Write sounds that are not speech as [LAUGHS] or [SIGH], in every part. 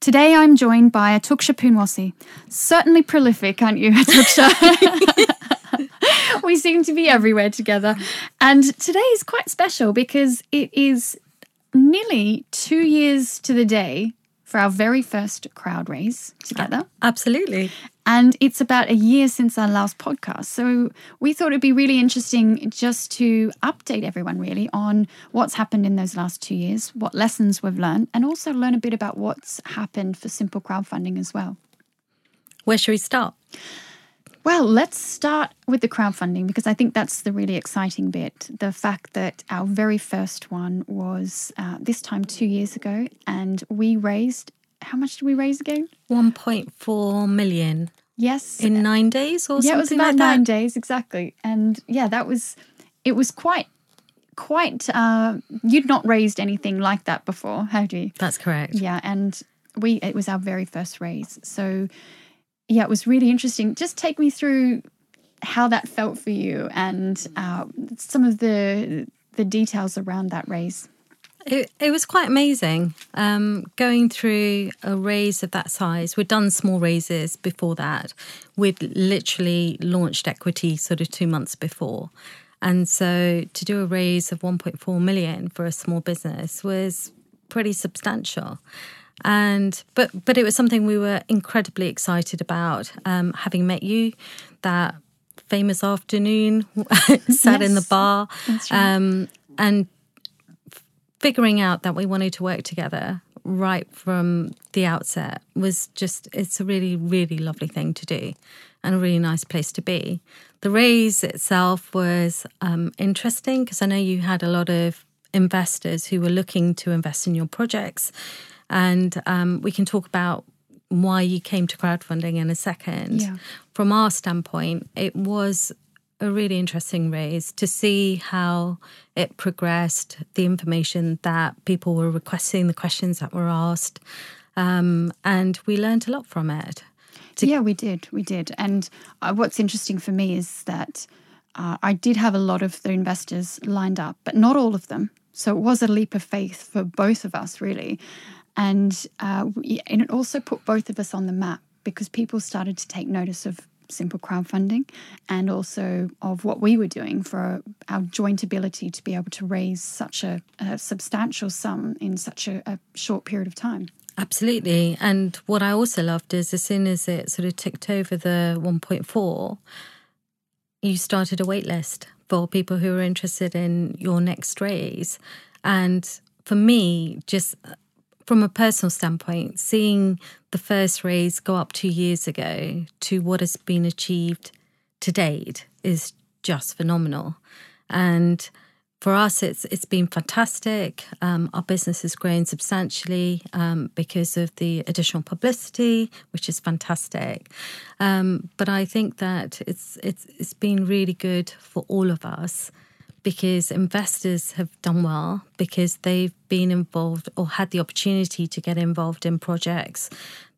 Today I'm joined by Atuksha Poonwassie. Certainly prolific, aren't you, [LAUGHS] Atuksha? we seem to be everywhere together. And today is quite special because it is nearly two years to the day for our very first crowd raise together. Absolutely. And it's about a year since our last podcast. So we thought it'd be really interesting just to update everyone really on what's happened in those last two years, what lessons we've learned, and also learn a bit about what's happened for simple crowdfunding as well. Where should we start? Well, let's start with the crowdfunding because I think that's the really exciting bit. The fact that our very first one was uh, this time two years ago, and we raised how much did we raise again? 1.4 million. Yes. In nine days or yeah, something Yeah, it was about like nine days exactly, and yeah, that was it was quite quite. Uh, you'd not raised anything like that before, had you? That's correct. Yeah, and we it was our very first raise. So yeah, it was really interesting. Just take me through how that felt for you and uh, some of the the details around that raise. It, it was quite amazing um, going through a raise of that size. We'd done small raises before that. We'd literally launched equity sort of two months before. And so to do a raise of 1.4 million for a small business was pretty substantial. And but but it was something we were incredibly excited about. Um, having met you, that famous afternoon, [LAUGHS] sat in the bar, right. um, and figuring out that we wanted to work together right from the outset was just it's a really really lovely thing to do and a really nice place to be the raise itself was um, interesting because i know you had a lot of investors who were looking to invest in your projects and um, we can talk about why you came to crowdfunding in a second Yeah. from our standpoint it was a really interesting raise to see how it progressed, the information that people were requesting, the questions that were asked, um, and we learned a lot from it. yeah, we did. We did. And uh, what's interesting for me is that uh, I did have a lot of the investors lined up, but not all of them. So it was a leap of faith for both of us, really. And, uh, and it also put both of us on the map because people started to take notice of simple crowdfunding and also of what we were doing for our joint ability to be able to raise such a, a substantial sum in such a, a short period of time. Absolutely. And what I also loved is as soon as it sort of ticked over the 1.4, you started a waitlist for people who were interested in your next raise. And for me, just from a personal standpoint, seeing the first raise go up two years ago to what has been achieved to date is just phenomenal. And for us, it's it's been fantastic. Um, our business has grown substantially um, because of the additional publicity, which is fantastic. Um, but I think that it's it's it's been really good for all of us because investors have done well because they've been involved or had the opportunity to get involved in projects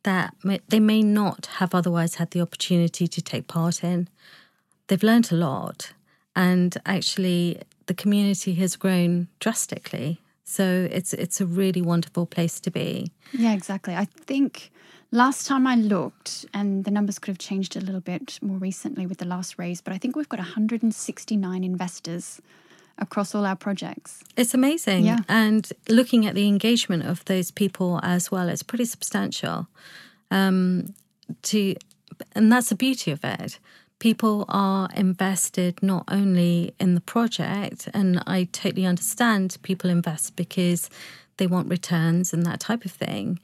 that may, they may not have otherwise had the opportunity to take part in. They've learned a lot, and actually, the community has grown drastically. So it's it's a really wonderful place to be. Yeah, exactly. I think last time I looked, and the numbers could have changed a little bit more recently with the last raise, but I think we've got 169 investors across all our projects. It's amazing. Yeah. And looking at the engagement of those people as well, it's pretty substantial. Um, to and that's the beauty of it. People are invested not only in the project, and I totally understand people invest because they want returns and that type of thing.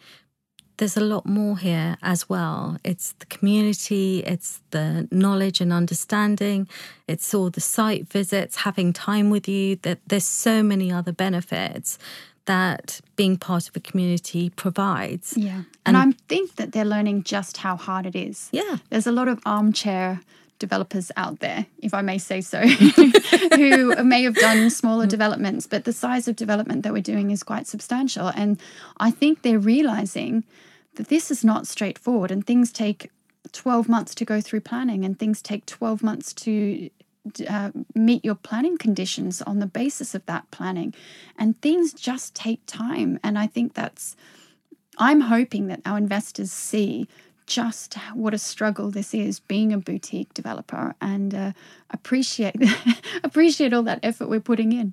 There's a lot more here as well. It's the community, it's the knowledge and understanding, it's all the site visits, having time with you. That there's so many other benefits that being part of a community provides. Yeah. And, I think that they're learning just how hard it is. Yeah. There's a lot of armchair developers out there, if I may say so, [LAUGHS] who may have done smaller developments, but the size of development that we're doing is quite substantial. And I think they're realizing that this is not straightforward and things take 12 months to go through planning and things take 12 months to uh, meet your planning conditions on the basis of that planning. And things just take time. And I think that's I'm hoping that our investors see just what a struggle this is being a boutique developer and uh, appreciate [LAUGHS] appreciate all that effort we're putting in.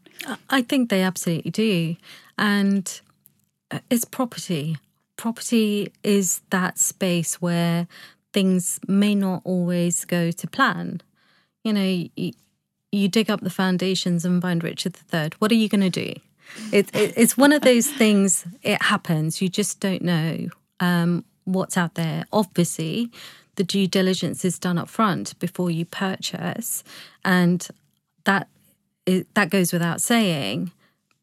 I think they absolutely do, and uh, it's property. Property is that space where things may not always go to plan. You know, you, you dig up the foundations and find Richard III. What are you going to do? It, it, it's one of those things. It happens. You just don't know um, what's out there. Obviously, the due diligence is done up front before you purchase, and that that goes without saying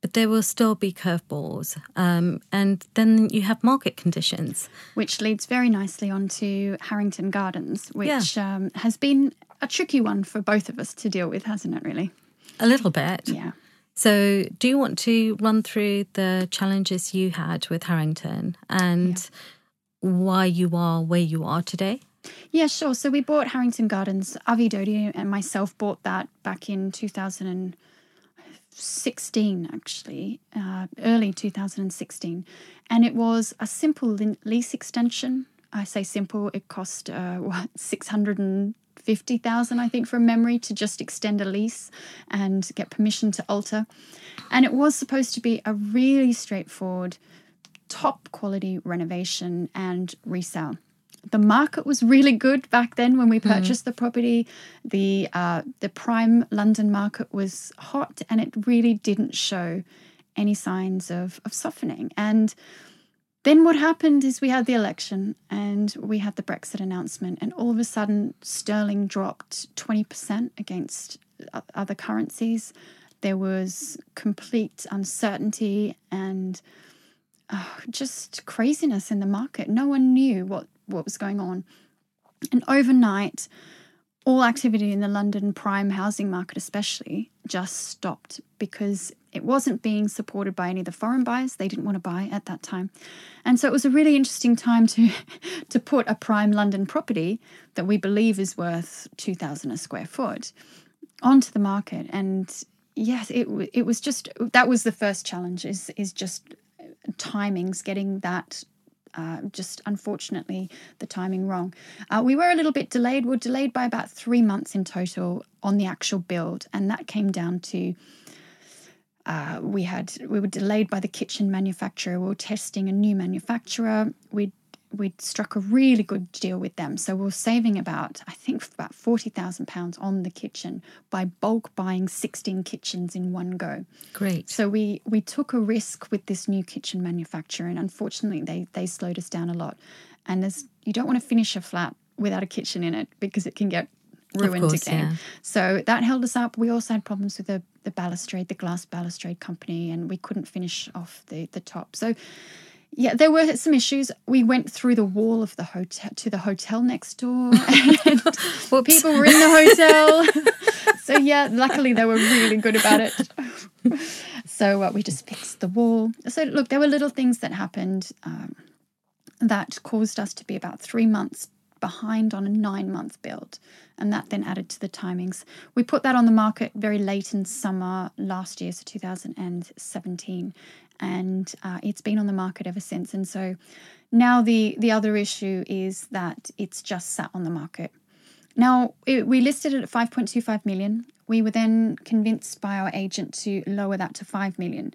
but there will still be curveballs. Um, and then you have market conditions. Which leads very nicely onto Harrington Gardens, which yeah. um, has been a tricky one for both of us to deal with, hasn't it, really? A little bit. Yeah. So, do you want to run through the challenges you had with Harrington and yeah. why you are where you are today? Yeah, sure. So, we bought Harrington Gardens. Avi Dodi and myself bought that back in 2000. And 16 actually, uh, early 2016, and it was a simple lease extension. I say simple; it cost uh, [LAUGHS] what 650,000, I think, from memory, to just extend a lease and get permission to alter. And it was supposed to be a really straightforward, top quality renovation and resale the market was really good back then when we mm-hmm. purchased mm. the property. The uh, the prime London market was hot, and it really didn't show any signs of of softening. And then what happened is we had the election and we had the Brexit announcement, and all of a sudden sterling dropped twenty percent against other currencies. There was complete uncertainty and. Oh, just craziness in the market. No one knew what what was going on. And overnight, all activity in the London prime housing market, especially, just stopped because it wasn't being supported by any of the foreign buyers. They didn't want to buy at that time. And so it was a really interesting time to, [LAUGHS] to put a prime London property that we believe is worth 2,000 a square foot onto the market. And yes, it, it was just, that was the first challenge is, is just timings, getting that uh, just unfortunately the timing wrong. Uh, we were a little bit delayed. We are delayed by about three months in total on the actual build, and that came down to uh, we had we were delayed by the kitchen manufacturer. We were testing a new manufacturer. We we'd struck a really good deal with them. So we are saving about, I think, about £40,000 on the kitchen by bulk buying 16 kitchens in one go. Great. So we, we took a risk with this new kitchen manufacturer, and unfortunately, they, they slowed us down a lot. And there's, you don't want to finish a flat without a kitchen in it because it can get ruined course, again. Yeah. So that held us up. We also had problems with the, the balustrade, the glass balustrade company, and we couldn't finish off the, the top. So yeah, there were some issues. We went through the wall of the hotel to the hotel next door, [LAUGHS] and well, people were in the hotel. [LAUGHS] so yeah, luckily they were really good about it. so uh, we just fixed the wall. So look, there were little things that happened um, that caused us to be about three months behind on a nine month build. And that then added to the timings. We put that on the market very late in summer last year, so 2017 and uh, it's been on the market ever since. And so now the the other issue is that it's just sat on the market. Now it, we listed it at 5.25 million. We were then convinced by our agent to lower that to 5 million.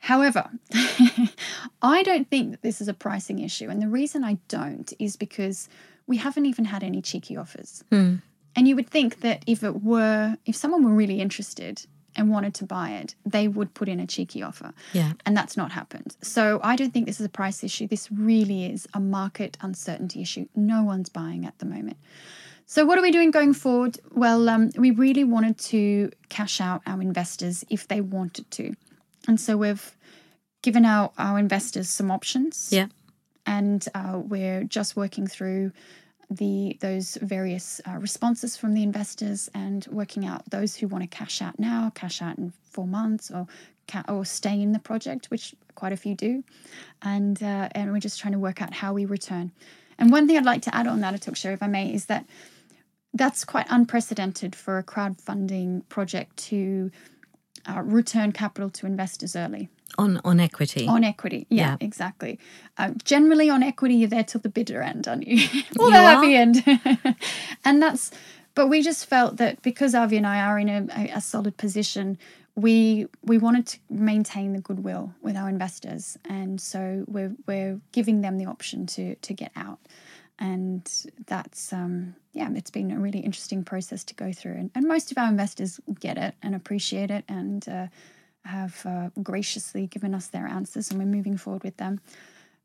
However, [LAUGHS] I don't think that this is a pricing issue. And the reason I don't is because we haven't even had any cheeky offers. Mm. And you would think that if it were, if someone were really interested, and wanted to buy it, they would put in a cheeky offer. Yeah. And that's not happened. So I don't think this is a price issue. This really is a market uncertainty issue. No one's buying at the moment. So what are we doing going forward? Well, um, we really wanted to cash out our investors if they wanted to. And so we've given our, our investors some options. Yeah. And uh, we're just working through the those various uh, responses from the investors and working out those who want to cash out now, cash out in four months, or ca- or stay in the project, which quite a few do, and uh, and we're just trying to work out how we return. And one thing I'd like to add on that, Atuksha, if I may, is that that's quite unprecedented for a crowdfunding project to uh, return capital to investors early. On on equity. On equity, yeah, Yeah. exactly. Um, generally, on equity, you're there till the bitter end, aren't you? [LAUGHS] or the happy end. [LAUGHS] and that's, but we just felt that because Avi and I are in a, a, solid position, we we wanted to maintain the goodwill with our investors, and so we're we're giving them the option to to get out. And that's um, yeah, it's been a really interesting process to go through, and, and most of our investors get it and appreciate it, and uh, have uh, graciously given us their answers, and we're moving forward with them.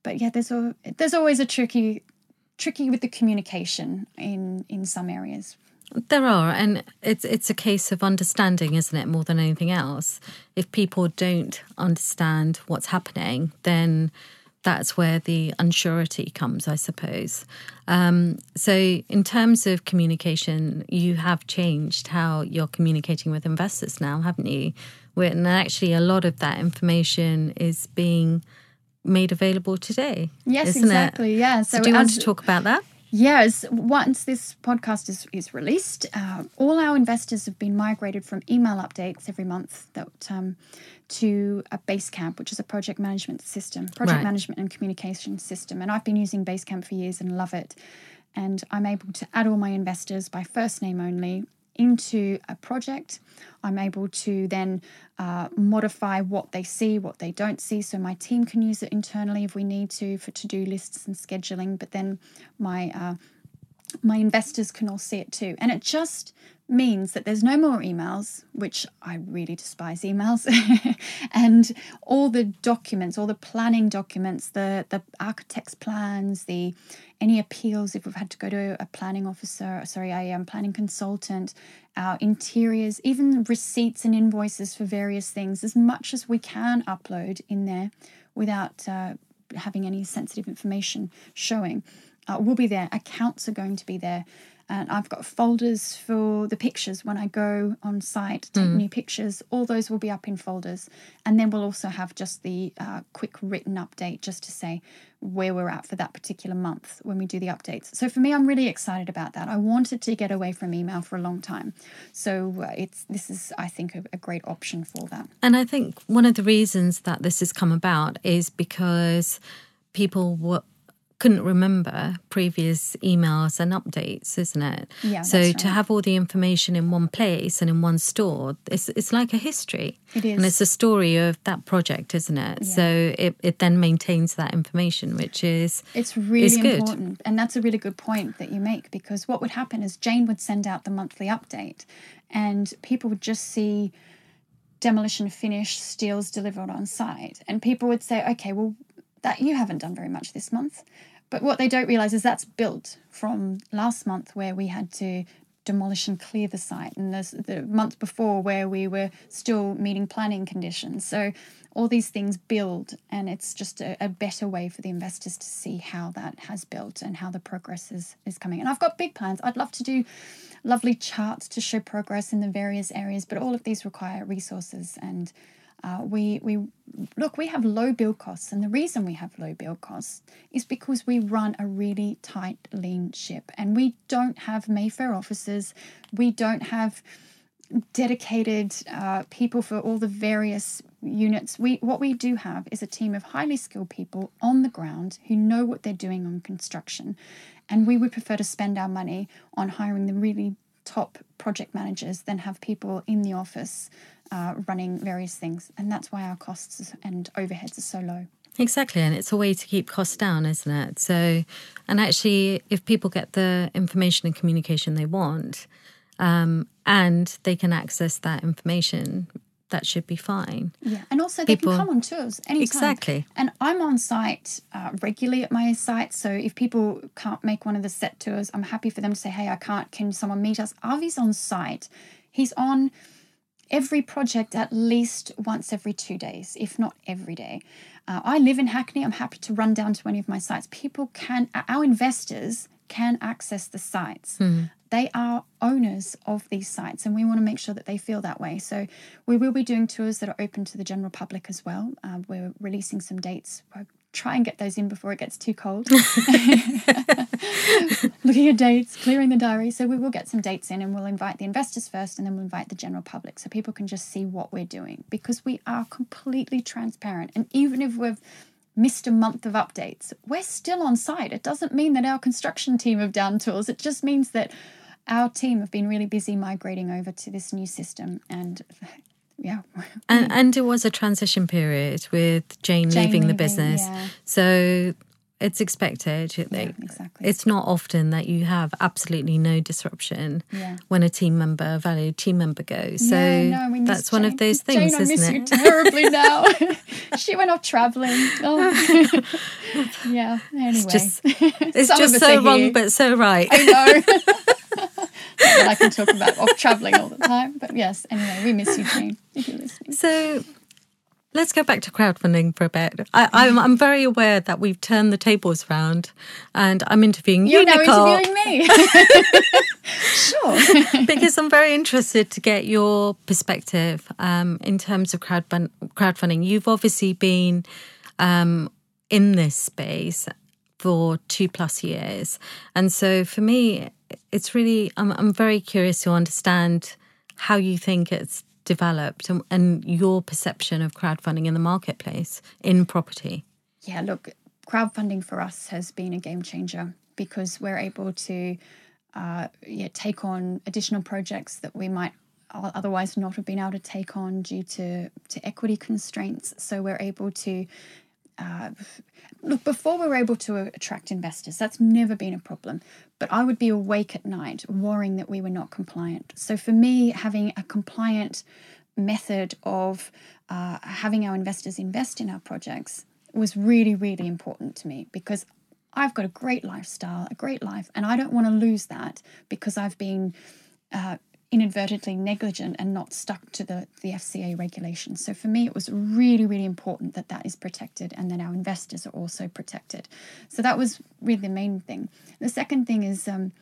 But yeah, there's a there's always a tricky tricky with the communication in in some areas. There are, and it's it's a case of understanding, isn't it, more than anything else? If people don't understand what's happening, then that's where the unsurety comes, I suppose. Um, so, in terms of communication, you have changed how you're communicating with investors now, haven't you? And actually, a lot of that information is being made available today. Yes, exactly. It? Yeah. So, do you want to talk about that? Yes, once this podcast is, is released, uh, all our investors have been migrated from email updates every month that um, to a Basecamp, which is a project management system, project Right. management and communication system. And I've been using Basecamp for years and love it. And I'm able to add all my investors by first name only into a project. I'm able to then uh, modify what they see, what they don't see. So my team can use it internally if we need to for to do lists and scheduling. But then my uh, my investors can all see it too. And it just means that there's no more emails, which I really despise emails, [LAUGHS] and all the documents, all the planning documents, the the architect's plans, the any appeals if we've had to go to a planning officer, sorry, a um, planning consultant, our interiors, even receipts and invoices for various things, as much as we can upload in there without uh, having any sensitive information showing uh, will be there. Accounts are going to be there. And I've got folders for the pictures when I go on site, take new pictures. All those will be up in folders. And then we'll also have just the uh, quick written update just to say where we're at for that particular month when we do the updates. So for me, I'm really excited about that. I wanted to get away from email for a long time. So uh, it's this is, I think, a, a great option for that. And I think one of the reasons that this has come about is because people were, couldn't remember previous emails and updates, isn't it? Yeah, So to have all the information in one place and in one store, it's it's like a history. It is. and it's a story of that project, isn't it? So it it then maintains that information, which is It's really is good. important. And that's a really good point that you make because what would happen is Jane would send out the monthly update and people would just see demolition finished, steels delivered on site. And people would say, okay, well, that you haven't done very much this month. But what they don't realize is that's built from last month where we had to demolish and clear the site and the month before where we were still meeting planning conditions. So all these things build and it's just a, a better way for the investors to see how that has built and how the progress is, is coming. And i've got big plans. I'd love to do lovely charts to show progress in the various areas but all of these require resources and uh, we we look we have low build costs and the reason we have low build costs is because we run a really tight lean ship and we don't have mayfair offices. We don't have dedicated uh, people for all the various units. We what we do have is a team of highly skilled people on the ground who know what they're doing on construction and we would prefer to spend our money on hiring the really top project managers than have people in the office uh, running various things and that's why our costs and overheads are so low Exactly, and it's a way to keep costs down, isn't it? So, and actually, if people get the information and communication they want, um, and they can access that information, that should be fine. Yeah, and also they can come on tours anytime. Exactly. And I'm on site uh, regularly at my site, so if people can't make one of the set tours, I'm happy for them to say, "Hey, I can't. Can someone meet us?" Avi's on site. He's on every project at least once every two days, if not every day. Uh, I live in Hackney. I'm happy to run down to any of my sites. People can, our investors can access the sites. They are owners of these sites, and we want to make sure that they feel that way. So, we will be doing tours that are open to the general public as well. Uh, we're releasing some dates. We're try and get those in before it gets too cold. [LAUGHS] [LAUGHS] Looking at dates, clearing the diary. So we will get some dates in and we'll invite the investors first and then we'll invite the general public so people can just see what we're doing because we are completely transparent. And even if we've missed a month of updates, we're still on site. It doesn't mean that our construction team have down tools. It just means that our team have been really busy migrating over to this new system and yeah. and, and it was a transition period with Jane, Jane leaving, leaving, the business. Yeah. So it's expected. Yeah, exactly. It's not often that you have absolutely no disruption yeah. when a team member, a valued team member goes. So no, that's Jane. one of those things, Jane, isn't I miss it? You terribly [LAUGHS] now. [LAUGHS] she went off traveling. Oh. [LAUGHS] yeah. Anyway, it's just, it's just so wrong, here. but so right. I know. I can talk about off traveling all the time, but yes. Anyway, we miss you, Jane, if you're listening. So Let's go back to crowdfunding for a bit. I, am I'm, I'm very aware that we've turned the tables around, and I'm interviewing You're you, now Nicole. interviewing me. [LAUGHS] sure. because I'm very interested to get your perspective um, in terms of crowdfund- crowdfunding. You've obviously been um, in this space for two plus years, and so for me, it's really I'm, I'm very curious to understand how you think it's developed and, and your perception of crowdfunding in the marketplace in property? Yeah, look, crowdfunding for us has been a game changer because we're able to uh, yeah, take on additional projects that we might otherwise not have been able to take on due to, to equity constraints. So we're able to uh, look, before we were able to attract investors, that's never been a problem. But I would be awake at night worrying that we were not compliant. So for me, having a compliant method of uh, having our investors invest in our projects was really, really important to me because I've got a great lifestyle, a great life, and I don't want to lose that because I've been uh, inadvertently negligent and not stuck to the, the FCA regulations. So for me, it was really, really important that that is protected and that our investors are also protected. So that was really the main thing. The second thing is, um,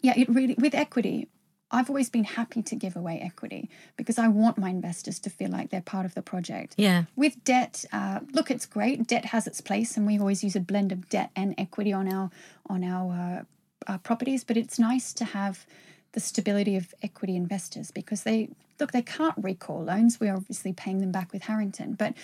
yeah, it really, with equity, I've always been happy to give away equity because I want my investors to feel like they're part of the project. Yeah. With debt, uh, look, it's great. Debt has its place, and we always use a blend of debt and equity on our on our, uh, our properties. But it's nice to have the stability of equity investors because they look they can't recall loans. We're obviously paying them back with harrington but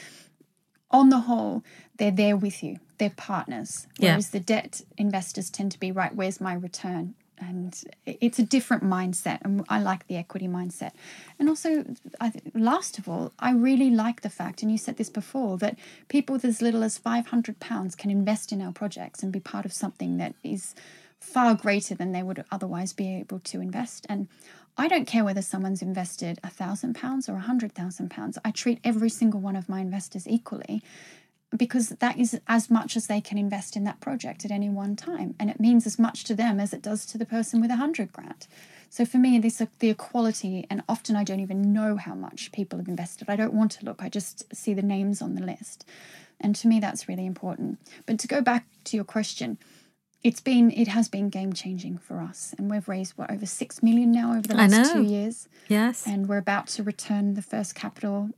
on the whole they're there with you. They're partners. Whereas yeah. the debt investors tend to be right where's my return? And it's a different mindset and i like the equity mindset. And also I, last of all i really like the fact and you said this before that people with as little as 500 pounds can invest in our projects and be part of something that is far greater than they would otherwise be able to invest. And I don't care whether someone's invested a thousand pounds or a hundred thousand pounds. I treat every single one of my investors equally because that is as much as they can invest in that project at any one time. And it means as much to them as it does to the person with a hundred grand. So for me, this uh, the equality, and often I don't even know how much people have invested. I don't want to look. I just see the names on the list. And to me, that's really important. But to go back to your question, it's been it has been game changing for us and we've raised what over 6 million now over the last 2 years. Yes. And we're about to return the first capital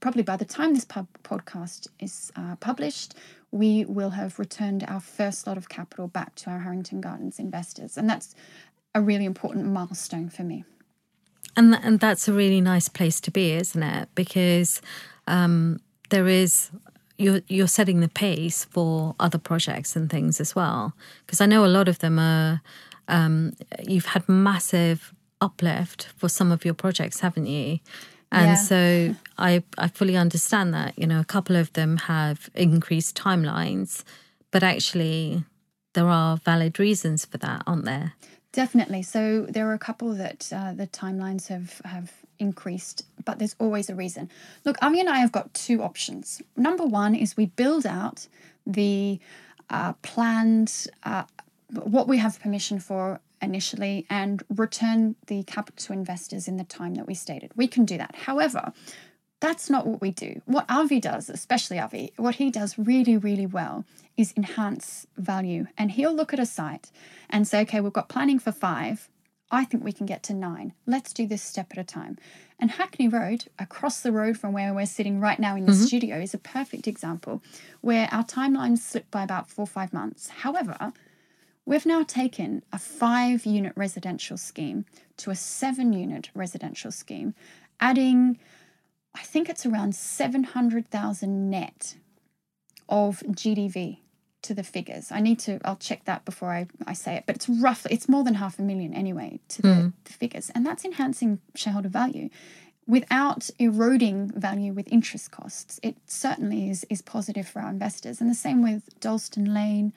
probably by the time this pub podcast is uh, published we will have returned our first lot of capital back to our harrington gardens investors. And that's a really important milestone for me. And and that's a really nice place to be isn't it? Because um, there is you're you're setting the pace for other projects and things as well. Because I know a lot of them are um, you've had massive uplift for some of your projects, haven't you? And yeah. so I I fully understand that. You know, a couple of them have increased timelines, but actually there are valid reasons for that, aren't there? Definitely. So there are a couple that uh, the timelines have have increased, but there's always a reason. Look, Avi and I have got two options. Number one is we build out the uh, planned, uh, what we have permission for initially, and return the capital to investors in the time that we stated. We can do that. However, that's not what we do. What Avi does, especially Avi, what he does really, really well is enhance value. And he'll look at a site and say, okay, we've got planning for five I think we can get to nine. Let's do this step at a time. And Hackney Road, across the road from where we're sitting right now in the mm-hmm. studio, is a perfect example where our timelines slipped by about four or five months. However, we've now taken a five unit residential scheme to a seven unit residential scheme, adding, I think it's around 700,000 net of GDV to the figures. I need to, I'll check that before I, I say it, but it's roughly, it's more than half a million anyway to the, mm. the figures. And that's enhancing shareholder value without eroding value with interest costs. It certainly is, is positive for our investors. And the same with Dalston Lane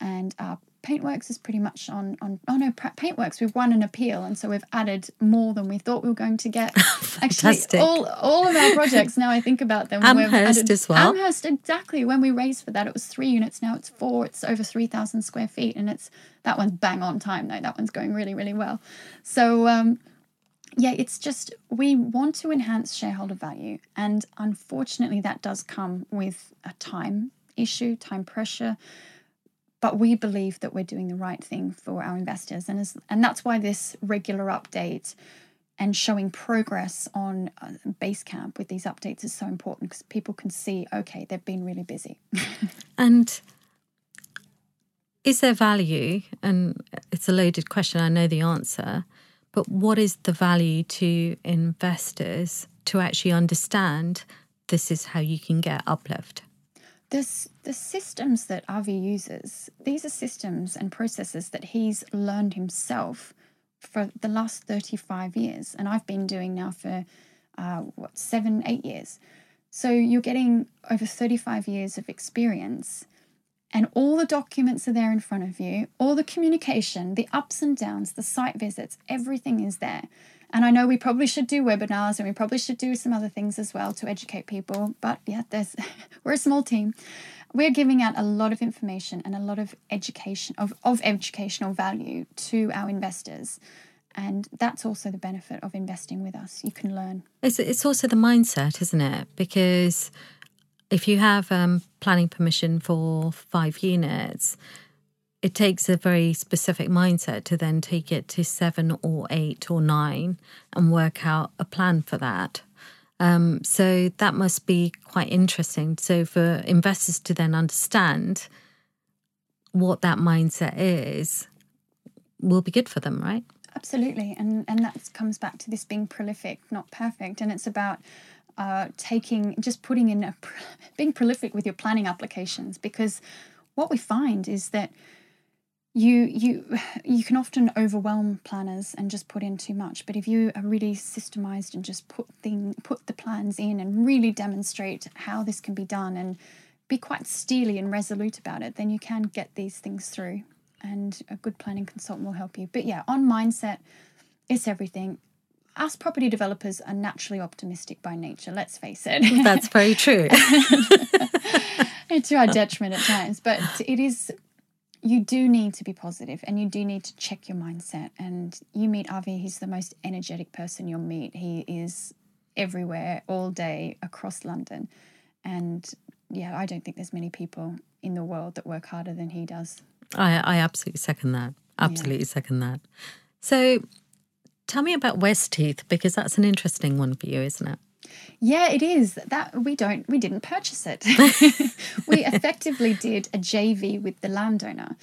and our Paintworks is pretty much on on. Oh no, Paintworks we've won an appeal, and so we've added more than we thought we were going to get. [LAUGHS] Actually, all all of our projects now I think about them. Amherst added, as well. Amherst exactly. When we raised for that, it was three units. Now it's four. It's over three thousand square feet, and it's that one's bang on time though. That one's going really really well. So. Um, yeah, it's just we want to enhance shareholder value, and unfortunately, that does come with a time issue, time pressure but we believe that we're doing the right thing for our investors. And as, and that's why this regular update and showing progress on uh, Basecamp with these updates is so important because people can see okay they've been really busy. [LAUGHS] And is there value and it's a loaded question i know the answer but what is the value to investors to actually understand this is how you can get uplift this, the systems that Avi uses, these are systems and processes that he's learned himself for the last 35 years. And I've been doing now for, uh, what, seven, eight years. So you're getting over 35 years of experience, and all the documents are there in front of you, all the communication, the ups and downs, the site visits, everything is there. And I know we probably should do webinars and we probably should do some other things as well to educate people. But yeah, there's [LAUGHS] we're a small team. We're giving out a lot of information and a lot of education of, of educational value to our investors. And that's also the benefit of investing with us. You can learn. It's, it's also the mindset, isn't it? Because if you have um, planning permission for five units, it takes a very specific mindset to then take it to seven or eight or nine and work out a plan for that. Um, so that must be quite interesting. So for investors to then understand what that mindset is, will be good for them, right? Absolutely, and and that comes back to this being prolific, not perfect, and it's about uh, taking just putting in a [LAUGHS] being prolific with your planning applications because what we find is that you you [SIGHS] you can often overwhelm planners and just put in too much but if you are really systemized and just put thing put the plans in and really demonstrate how this can be done and be quite steely and resolute about it then you can get these things through and a good planning consultant will help you. But yeah on mindset it's everything. Us property developers are naturally optimistic by nature let's face it. That's very true. [LAUGHS] [LAUGHS] To our detriment at times but it is you do need to be positive and you do need to check your mindset. And you meet Avi, he's the most energetic person you'll meet. He is everywhere, all day, across London. And yeah, I don't think there's many people in the world that work harder than he does. I, I absolutely second that. Absolutely yeah. second that. So tell me about West Westheath because that's an interesting one for you, isn't it? Yeah, it is. That we don't we didn't purchase it. [LAUGHS] [LAUGHS] we effectively did a JV with the landowner.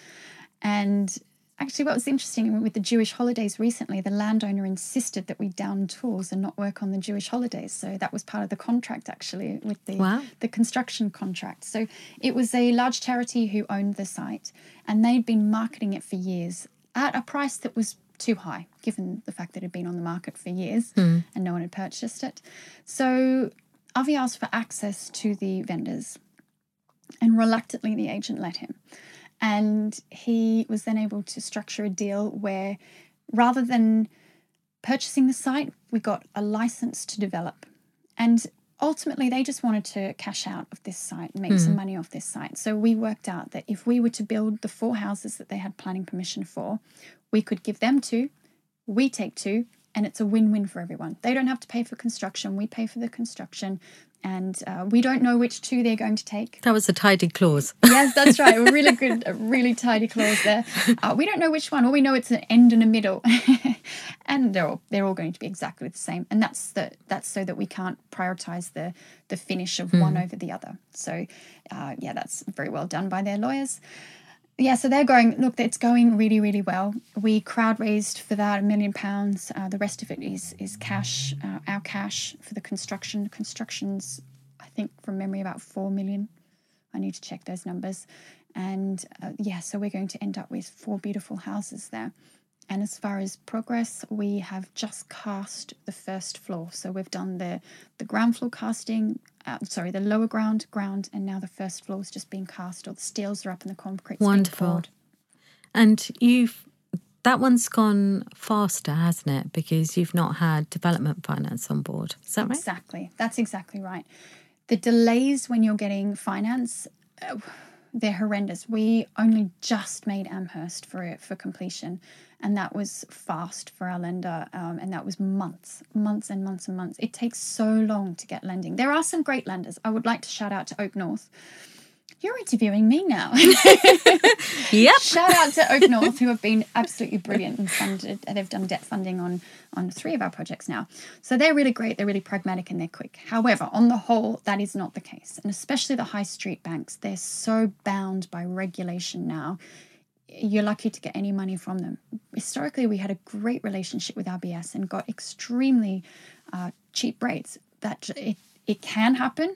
And actually what was interesting with the Jewish holidays recently, the landowner insisted that we down tools and not work on the Jewish holidays. So that was part of the contract actually with the wow. the construction contract. So it was a large charity who owned the site and they'd been marketing it for years at a price that was too high, given the fact that it had been on the market for years mm. and no one had purchased it. So Avi asked for access to the vendors, and reluctantly the agent let him. And he was then able to structure a deal where rather than purchasing the site, we got a license to develop. And ultimately, they just wanted to cash out of this site and make mm. some money off this site. So we worked out that if we were to build the four houses that they had planning permission for, we could give them two, we take two, and it's a win win for everyone. They don't have to pay for construction, we pay for the construction, and uh, we don't know which two they're going to take. That was a tidy clause. [LAUGHS] yes, that's right. A [LAUGHS] really good, a really tidy clause there. Uh, we don't know which one. All we know it's an end and a middle. [LAUGHS] and they're all, they're all going to be exactly the same. And that's the that's so that we can't prioritize the the finish of one over the other. So, uh, yeah, that's very well done by their lawyers. Yeah, so they're going. Look, it's going really, really well. We crowd raised for that a million pounds. Uh, the rest of it is is cash, uh, our cash for the construction. Construction's, I think, from memory, about four million. I need to check those numbers. And uh, yeah, so we're going to end up with four beautiful houses there. And as far as progress, we have just cast the first floor. So we've done the the ground floor casting, uh, sorry, the lower ground, ground, and now the first floor is just being cast, or the steels are up and the concrete. Wonderful. And you've that one's gone faster, hasn't it? Because you've not had development finance on board. Is that right? Exactly. That's exactly right. The delays when you're getting finance. Uh, they're horrendous. We only just made Amherst for for completion, and that was fast for our lender, um, and that was months, months and months and months. It takes so long to get lending. There are some great lenders. I would like to shout out to OakNorth. You're interviewing me now. [LAUGHS] yep. Shout out to OakNorth, who have been absolutely brilliant and funded. They've done debt funding on on three of our projects now. So they're really great. They're really pragmatic and they're quick. However, on the whole, that is not the case, and especially the high street banks. They're so bound by regulation now. You're lucky to get any money from them. Historically, we had a great relationship with RBS and got extremely uh, cheap rates. That it it can happen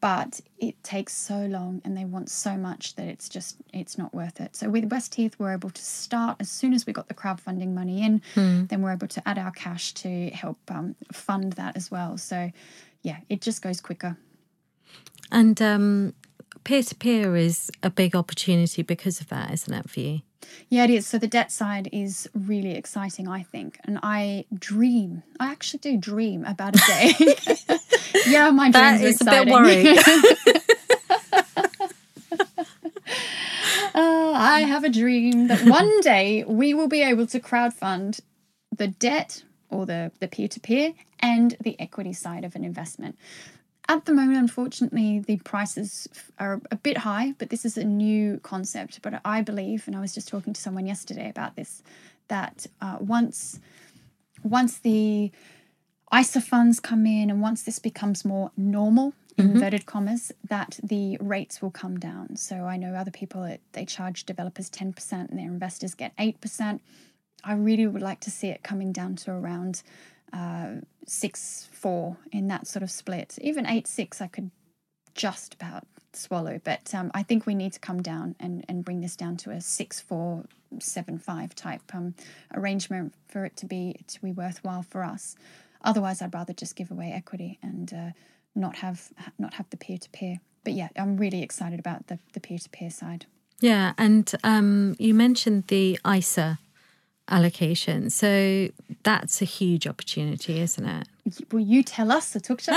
but it takes so long and they want so much that it's just it's not worth it so with West westheath we're able to start as soon as we got the crowdfunding money in Hmm. then we're able to add our cash to help um, fund that as well so yeah it just goes quicker And um, peer-to-peer is a big opportunity because of that, isn't it, for you? yeah it is so the debt side is really exciting i think and i dream i actually do dream about a day [LAUGHS] yeah my That dreams is a bit worrying. [LAUGHS] Uh, I have a dream that one day we will be able to crowdfund the debt or the the peer to peer and the equity side of an investment. At the moment, unfortunately, the prices are a bit high, but this is a new concept. But I believe, and I was just talking to someone yesterday about this, that uh, once once the ISA funds come in and once this becomes more normal, inverted commas, that the rates will come down. So I know other people, it, they charge developers 10% and their investors get 8%. I really would like to see it coming down to around 6 4 in that sort of split. Even 8 6, I could just about swallow. But um, I think we need to come down and, and bring this down to a 6 4 7 5 type um, arrangement for it to be to be worthwhile for us. Otherwise, I'd rather just give away equity and uh, not have not have the peer to peer. But yeah, I'm really excited about the the peer to peer side. Yeah, and um, you mentioned the ISA allocation. So that's a huge opportunity, isn't it? Will you tell us, Satuksha?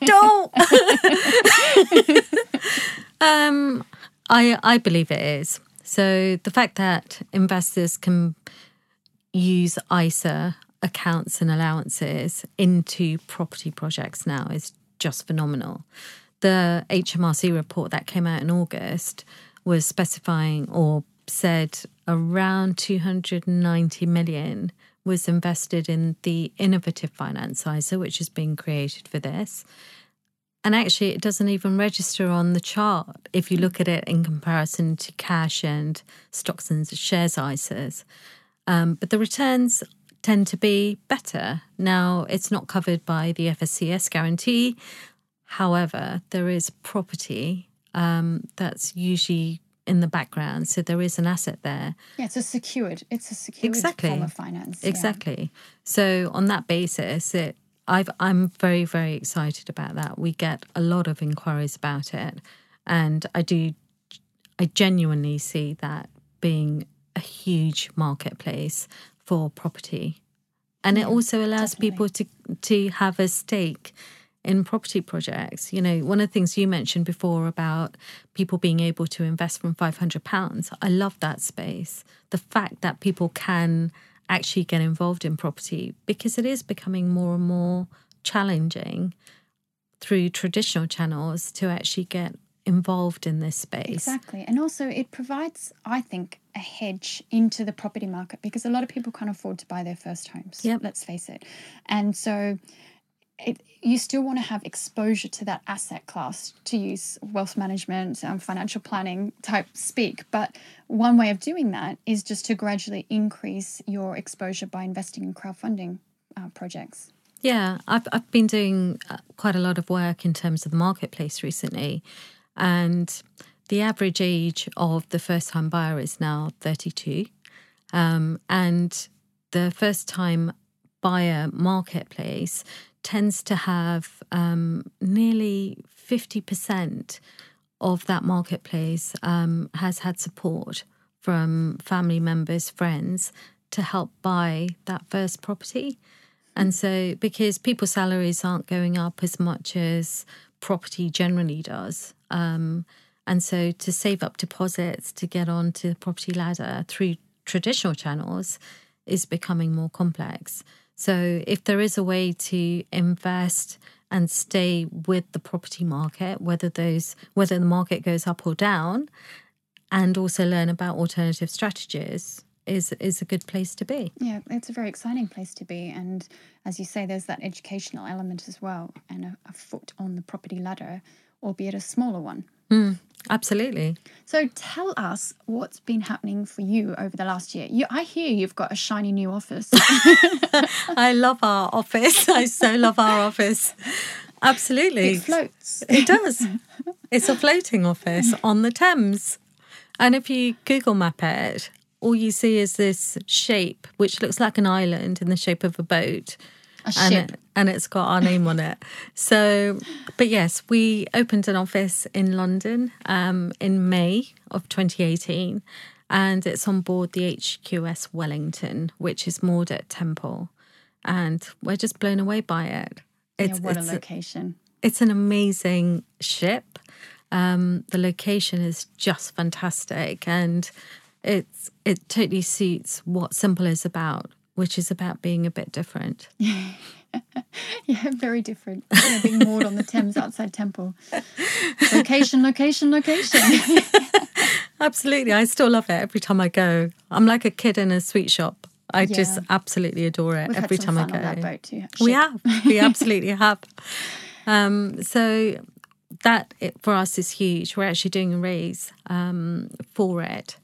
[LAUGHS] Don't. [LAUGHS] um, I I believe it is. So the fact that investors can use ISA accounts and allowances into property projects now is just phenomenal. The HMRC report that came out in August was specifying or said around 290 million was invested in the innovative finance which is being created for this. And actually, it doesn't even register on the chart if you look at it in comparison to cash and stocks and shares ISAs. Um, but the returns tend to be better. Now, it's not covered by the FSCS guarantee. However, there is property um, that's usually in the background. So there is an asset there. yeah, it's a secured. It's a secured Exactly. form of finance. yeah. Exactly. So on that basis, it I've I'm very very excited about that. We get a lot of inquiries about it, and I do I genuinely see that being a huge marketplace for property, and it also allows people to to have a stake in property projects. You know, one of the things you mentioned before about people being able to invest from five hundred pounds. I love that space. The fact that people can actually get involved in property because it is becoming more and more challenging through traditional channels to actually get involved in this space. Exactly. And also, it provides, I think, a hedge into the property market because a lot of people can't afford to buy their first homes. Yep. Let's face it. And so, it, you still want to have exposure to that asset class to use wealth management, um, financial planning type speak. But one way of doing that is just to gradually increase your exposure by investing in crowdfunding uh, projects. Yeah, I've, I've been doing uh, quite a lot of work in terms of the marketplace recently. And the average age of the first time buyer is now 32. Um, and the first time buyer marketplace tends to have um, nearly 50% of that marketplace um, has had support from family members, friends to help buy that first property. And so, because people's salaries aren't going up as much as property generally does, um, and so to save up deposits to get onto the property ladder through traditional channels is becoming more complex. So, if there is a way to invest and stay with the property market, whether those whether the market goes up or down, and also learn about alternative strategies, is is a good place to be. Yeah, it's a very exciting place to be, and as you say, there's that educational element as well, and a, a foot on the property ladder, albeit a smaller one. Mm, absolutely. So tell us what's been happening for you over the last year. You, I hear you've got a shiny new office. [LAUGHS] I love our office. I so love our office. Absolutely. It floats. It does. It's a floating office on the Thames. And if you Google map it, all you see is this shape, which looks like an island in the shape of a boat. A and, it, and it's got our name on it. So, but yes, we opened an office in London um, in May of 2018, and it's on board the HQS Wellington, which is moored at Temple, and we're just blown away by it. yeah, what a location. It's an amazing ship. Um, the location is just fantastic, and it's it totally suits what Simple is about, which is about being a bit different. [LAUGHS] Yeah, very different. Yeah, being moored on the Thames outside Temple. Location, location, location. [LAUGHS] Absolutely, I still love it every time I go. I'm like a kid in a sweet shop. I just absolutely adore it We've every time I go. on that boat too. We have. We [LAUGHS] absolutely have. Um, so that it, for us is huge. We're actually doing a raise um, for it,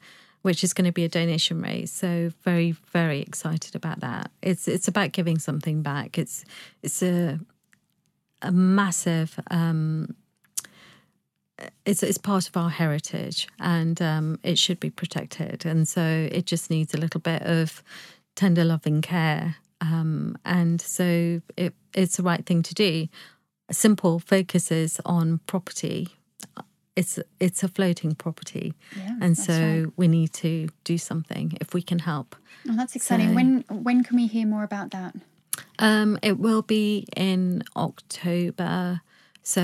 which is going to be a donation raise. So very, very excited about that. It's it's about giving something back. It's it's a a massive. Um, it's it's part of our heritage, and um, it should be protected. And so it just needs a little bit of tender loving care um, and so it, it's the right thing to do. Simple focuses on property. It's it's a floating property, Yeah, and so right. we need to do something if we can help. Oh, that's exciting. So- when when can we hear more about that? Um, it will be in October, so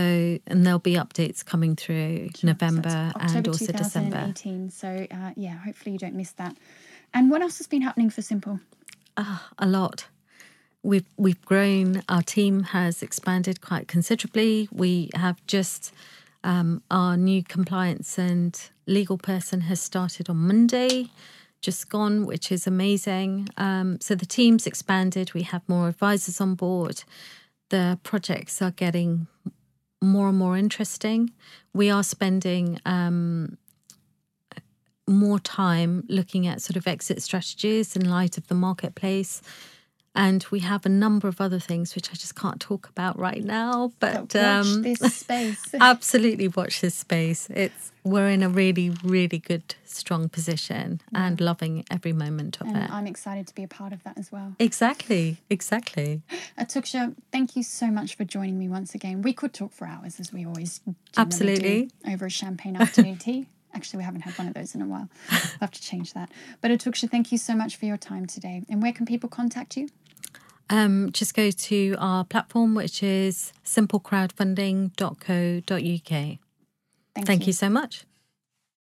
and there'll be updates coming through November So and also December. 2018. So uh, yeah, hopefully you don't miss that. And what else has been happening for Simple? a lot. We've we've grown. Our team has expanded quite considerably. We have just um, our new compliance and legal person has started on Monday, just gone, which is amazing. Um, so the team's expanded. We have more advisors on board. The projects are getting more and more interesting. We are spending um, more time looking at sort of exit strategies in light of the marketplace. And we have a number of other things which I just can't talk about right now. But Watch um, this space. [LAUGHS] absolutely watch this space. It's we're in a really, really good, strong position and loving every moment of and it. I'm excited to be a part of that as well. Exactly, exactly. [GASPS] Atuksha, thank you so much for joining me once again. We could talk for hours, as we always Absolutely. do, over a champagne afternoon tea. Actually, we haven't had one of those in a while. [LAUGHS] We'll have to change that. But Atuksha, thank you so much for your time today. And where can people contact you? Um, just go to our platform, which is simplecrowdfunding.co.uk. Thank, Thank you so much.